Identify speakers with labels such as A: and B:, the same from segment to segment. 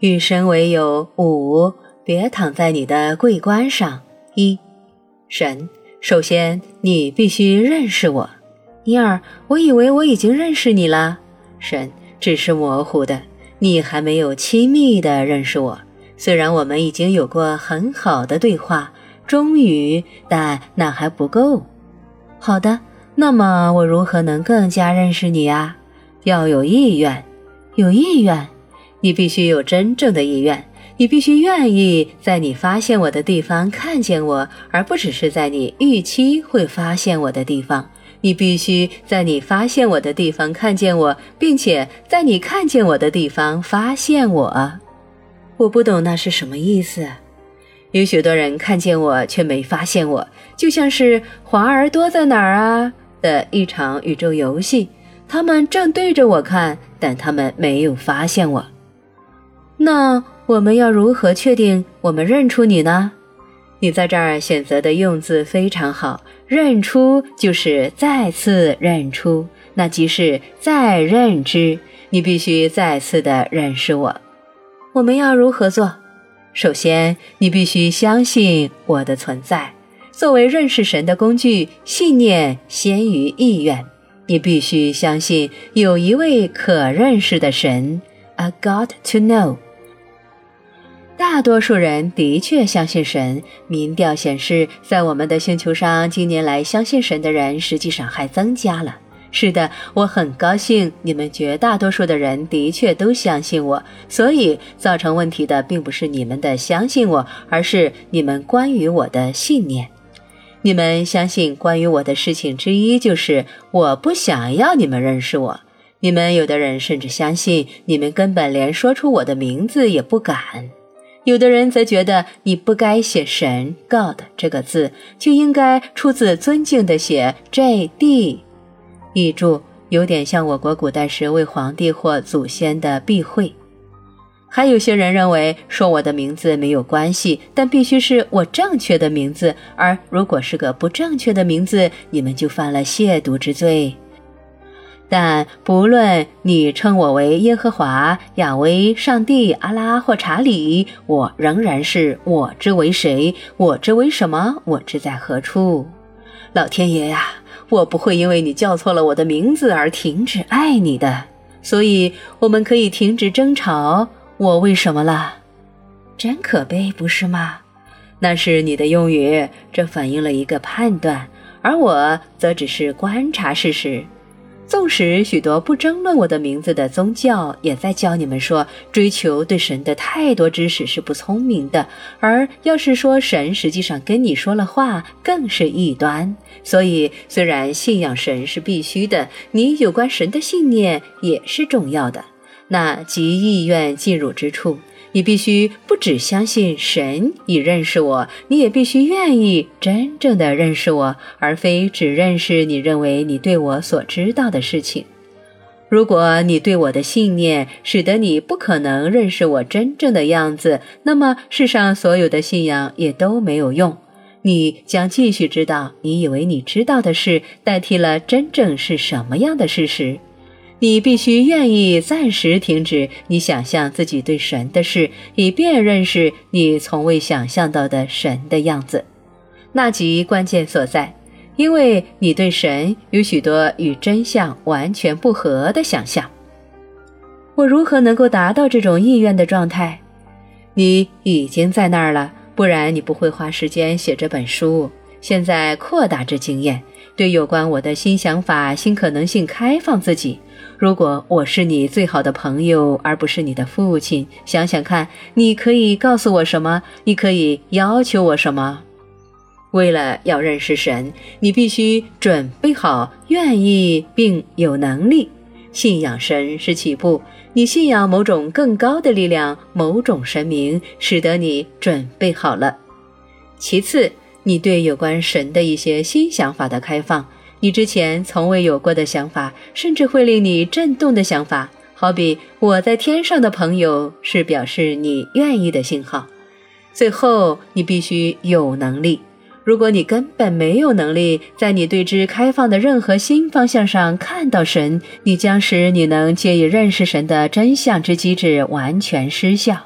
A: 与神为友五，别躺在你的桂冠上。一，神，首先你必须认识我。一二，我以为我已经认识你了。神，只是模糊的，你还没有亲密的认识我。虽然我们已经有过很好的对话，终于，但那还不够。好的，那么我如何能更加认识你啊？要有意愿，有意愿。你必须有真正的意愿，你必须愿意在你发现我的地方看见我，而不只是在你预期会发现我的地方。你必须在你发现我的地方看见我，并且在你看见我的地方发现我。我不懂那是什么意思。有许多人看见我却没发现我，就像是华儿多在哪儿啊的一场宇宙游戏。他们正对着我看，但他们没有发现我。那我们要如何确定我们认出你呢？你在这儿选择的用字非常好，认出就是再次认出，那即是再认知。你必须再次的认识我。我们要如何做？首先，你必须相信我的存在。作为认识神的工具，信念先于意愿。你必须相信有一位可认识的神，a God to know。大多数人的确相信神。民调显示，在我们的星球上，近年来相信神的人实际上还增加了。是的，我很高兴你们绝大多数的人的确都相信我。所以，造成问题的并不是你们的相信我，而是你们关于我的信念。你们相信关于我的事情之一就是我不想要你们认识我。你们有的人甚至相信你们根本连说出我的名字也不敢。有的人则觉得你不该写“神 ”（God） 这个字，就应该出自尊敬的写 “J.D.”。译注有点像我国古代时为皇帝或祖先的避讳。还有些人认为说我的名字没有关系，但必须是我正确的名字，而如果是个不正确的名字，你们就犯了亵渎之罪。但不论你称我为耶和华、亚威、上帝、阿拉或查理，我仍然是我之为谁，我之为什么，我之在何处。老天爷呀，我不会因为你叫错了我的名字而停止爱你的。所以我们可以停止争吵。我为什么了？真可悲，不是吗？那是你的用语，这反映了一个判断，而我则只是观察事实。纵使许多不争论我的名字的宗教也在教你们说，追求对神的太多知识是不聪明的，而要是说神实际上跟你说了话，更是异端。所以，虽然信仰神是必须的，你有关神的信念也是重要的。那即意愿进入之处。你必须不只相信神已认识我，你也必须愿意真正的认识我，而非只认识你认为你对我所知道的事情。如果你对我的信念使得你不可能认识我真正的样子，那么世上所有的信仰也都没有用。你将继续知道你以为你知道的事，代替了真正是什么样的事实。你必须愿意暂时停止你想象自己对神的事，以便认识你从未想象到的神的样子，那即关键所在。因为你对神有许多与真相完全不合的想象。我如何能够达到这种意愿的状态？你已经在那儿了，不然你不会花时间写这本书。现在扩大这经验，对有关我的新想法、新可能性开放自己。如果我是你最好的朋友，而不是你的父亲，想想看，你可以告诉我什么？你可以要求我什么？为了要认识神，你必须准备好、愿意并有能力。信仰神是起步，你信仰某种更高的力量、某种神明，使得你准备好了。其次，你对有关神的一些新想法的开放。你之前从未有过的想法，甚至会令你震动的想法，好比我在天上的朋友，是表示你愿意的信号。最后，你必须有能力。如果你根本没有能力在你对之开放的任何新方向上看到神，你将使你能借以认识神的真相之机制完全失效。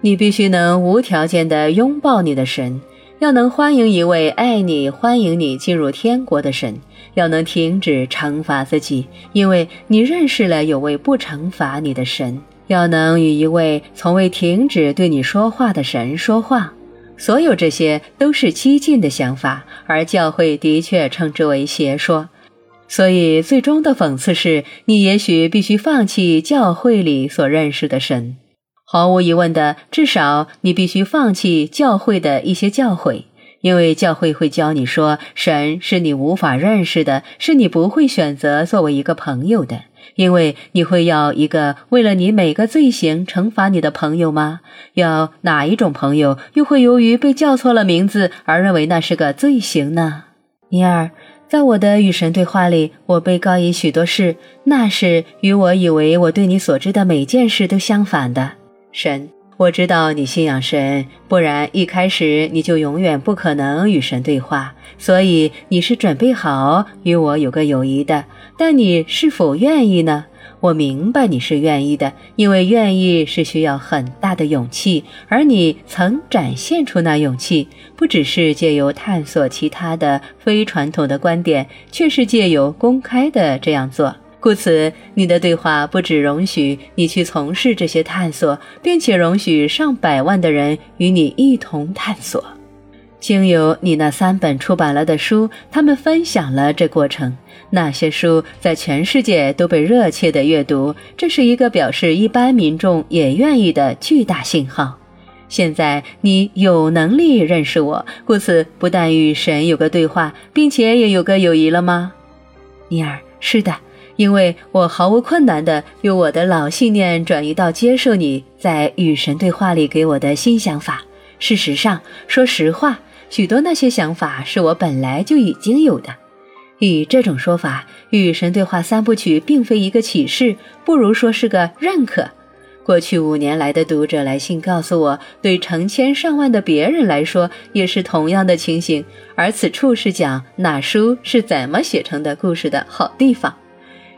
A: 你必须能无条件地拥抱你的神，要能欢迎一位爱你、欢迎你进入天国的神，要能停止惩罚自己，因为你认识了有位不惩罚你的神，要能与一位从未停止对你说话的神说话。所有这些都是激进的想法，而教会的确称之为邪说。所以，最终的讽刺是，你也许必须放弃教会里所认识的神。毫无疑问的，至少你必须放弃教会的一些教诲，因为教会会教你说，神是你无法认识的，是你不会选择作为一个朋友的，因为你会要一个为了你每个罪行惩罚你的朋友吗？要哪一种朋友又会由于被叫错了名字而认为那是个罪行呢？尼尔，在我的与神对话里，我被告以许多事，那是与我以为我对你所知的每件事都相反的。神，我知道你信仰神，不然一开始你就永远不可能与神对话。所以你是准备好与我有个友谊的，但你是否愿意呢？我明白你是愿意的，因为愿意是需要很大的勇气，而你曾展现出那勇气，不只是借由探索其他的非传统的观点，却是借由公开的这样做。故此，你的对话不只容许你去从事这些探索，并且容许上百万的人与你一同探索。经由你那三本出版了的书，他们分享了这过程。那些书在全世界都被热切的阅读，这是一个表示一般民众也愿意的巨大信号。现在你有能力认识我，故此不但与神有个对话，并且也有个友谊了吗？尼尔，是的。因为我毫无困难地由我的老信念转移到接受你在与神对话里给我的新想法。事实上，说实话，许多那些想法是我本来就已经有的。以这种说法，与神对话三部曲并非一个启示，不如说是个认可。过去五年来的读者来信告诉我，对成千上万的别人来说也是同样的情形。而此处是讲那书是怎么写成的故事的好地方。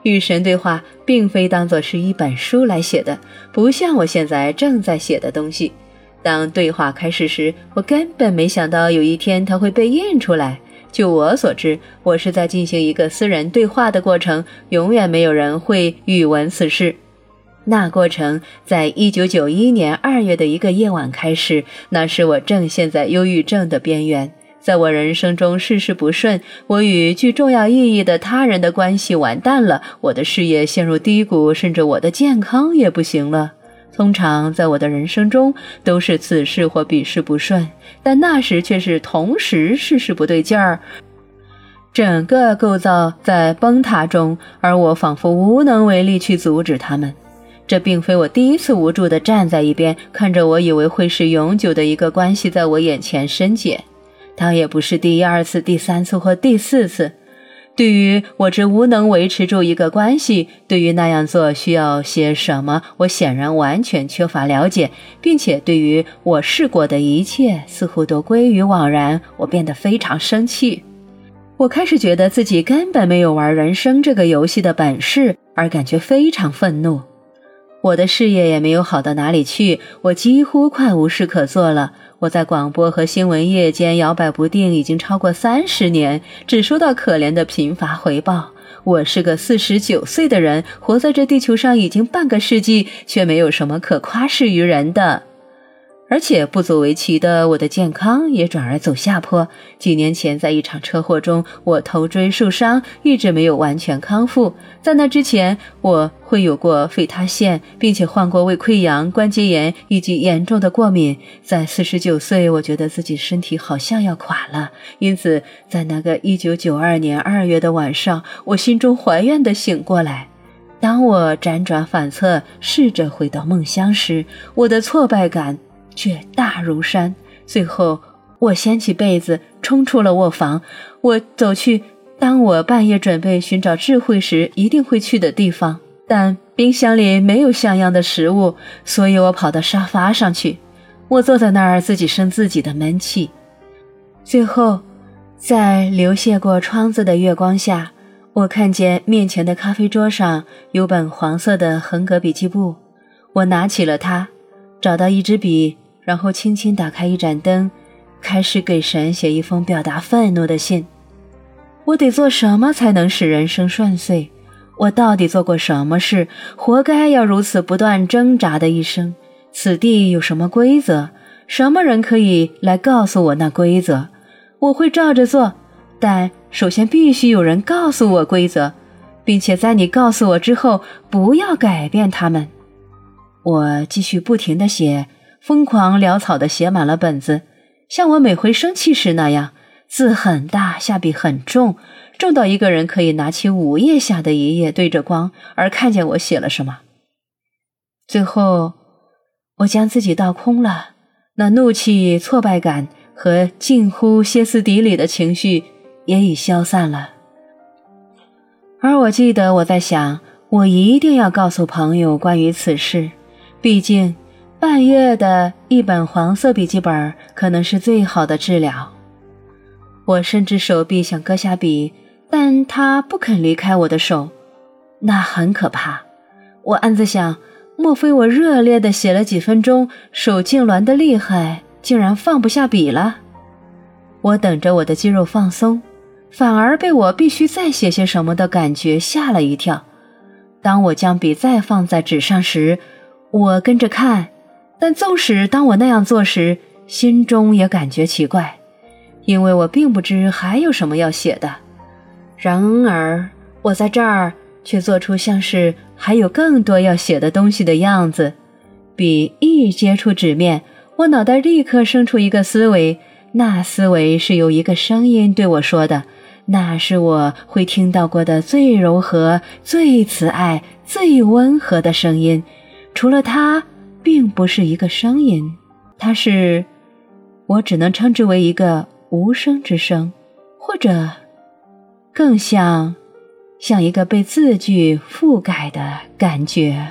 A: 与神对话，并非当作是一本书来写的，不像我现在正在写的东西。当对话开始时，我根本没想到有一天它会被印出来。就我所知，我是在进行一个私人对话的过程，永远没有人会语闻此事。那过程在一九九一年二月的一个夜晚开始，那是我正陷在忧郁症的边缘。在我人生中事事不顺，我与具重要意义的他人的关系完蛋了，我的事业陷入低谷，甚至我的健康也不行了。通常在我的人生中都是此事或彼事不顺，但那时却是同时事事不对劲儿，整个构造在崩塌中，而我仿佛无能为力去阻止他们。这并非我第一次无助地站在一边，看着我以为会是永久的一个关系在我眼前深解。倒也不是第二次、第三次或第四次。对于我这无能维持住一个关系，对于那样做需要些什么，我显然完全缺乏了解，并且对于我试过的一切似乎都归于枉然。我变得非常生气，我开始觉得自己根本没有玩人生这个游戏的本事，而感觉非常愤怒。我的事业也没有好到哪里去，我几乎快无事可做了。我在广播和新闻业间摇摆不定，已经超过三十年，只收到可怜的贫乏回报。我是个四十九岁的人，活在这地球上已经半个世纪，却没有什么可夸世于人的。而且不足为奇的，我的健康也转而走下坡。几年前，在一场车祸中，我头椎受伤，一直没有完全康复。在那之前，我会有过肺塌陷，并且患过胃溃疡、关节炎以及严重的过敏。在四十九岁，我觉得自己身体好像要垮了。因此，在那个一九九二年二月的晚上，我心中怀怨地醒过来。当我辗转反侧，试着回到梦乡时，我的挫败感。却大如山。最后，我掀起被子，冲出了卧房。我走去，当我半夜准备寻找智慧时一定会去的地方。但冰箱里没有像样的食物，所以我跑到沙发上去。我坐在那儿，自己生自己的闷气。最后，在流泻过窗子的月光下，我看见面前的咖啡桌上有本黄色的横格笔记簿。我拿起了它。找到一支笔，然后轻轻打开一盏灯，开始给神写一封表达愤怒的信。我得做什么才能使人生顺遂？我到底做过什么事，活该要如此不断挣扎的一生？此地有什么规则？什么人可以来告诉我那规则？我会照着做，但首先必须有人告诉我规则，并且在你告诉我之后，不要改变他们。我继续不停地写，疯狂潦草地写满了本子，像我每回生气时那样，字很大，下笔很重，重到一个人可以拿起五页下的一页对着光而看见我写了什么。最后，我将自己倒空了，那怒气、挫败感和近乎歇斯底里的情绪也已消散了。而我记得我在想，我一定要告诉朋友关于此事。毕竟，半夜的一本黄色笔记本可能是最好的治疗。我伸直手臂想割下笔，但它不肯离开我的手，那很可怕。我暗自想：莫非我热烈的写了几分钟，手痉挛的厉害，竟然放不下笔了？我等着我的肌肉放松，反而被我必须再写些什么的感觉吓了一跳。当我将笔再放在纸上时，我跟着看，但纵使当我那样做时，心中也感觉奇怪，因为我并不知还有什么要写的。然而，我在这儿却做出像是还有更多要写的东西的样子。笔一接触纸面，我脑袋立刻生出一个思维，那思维是由一个声音对我说的，那是我会听到过的最柔和、最慈爱、最温和的声音。除了它，并不是一个声音，它是，我只能称之为一个无声之声，或者，更像，像一个被字句覆盖的感觉。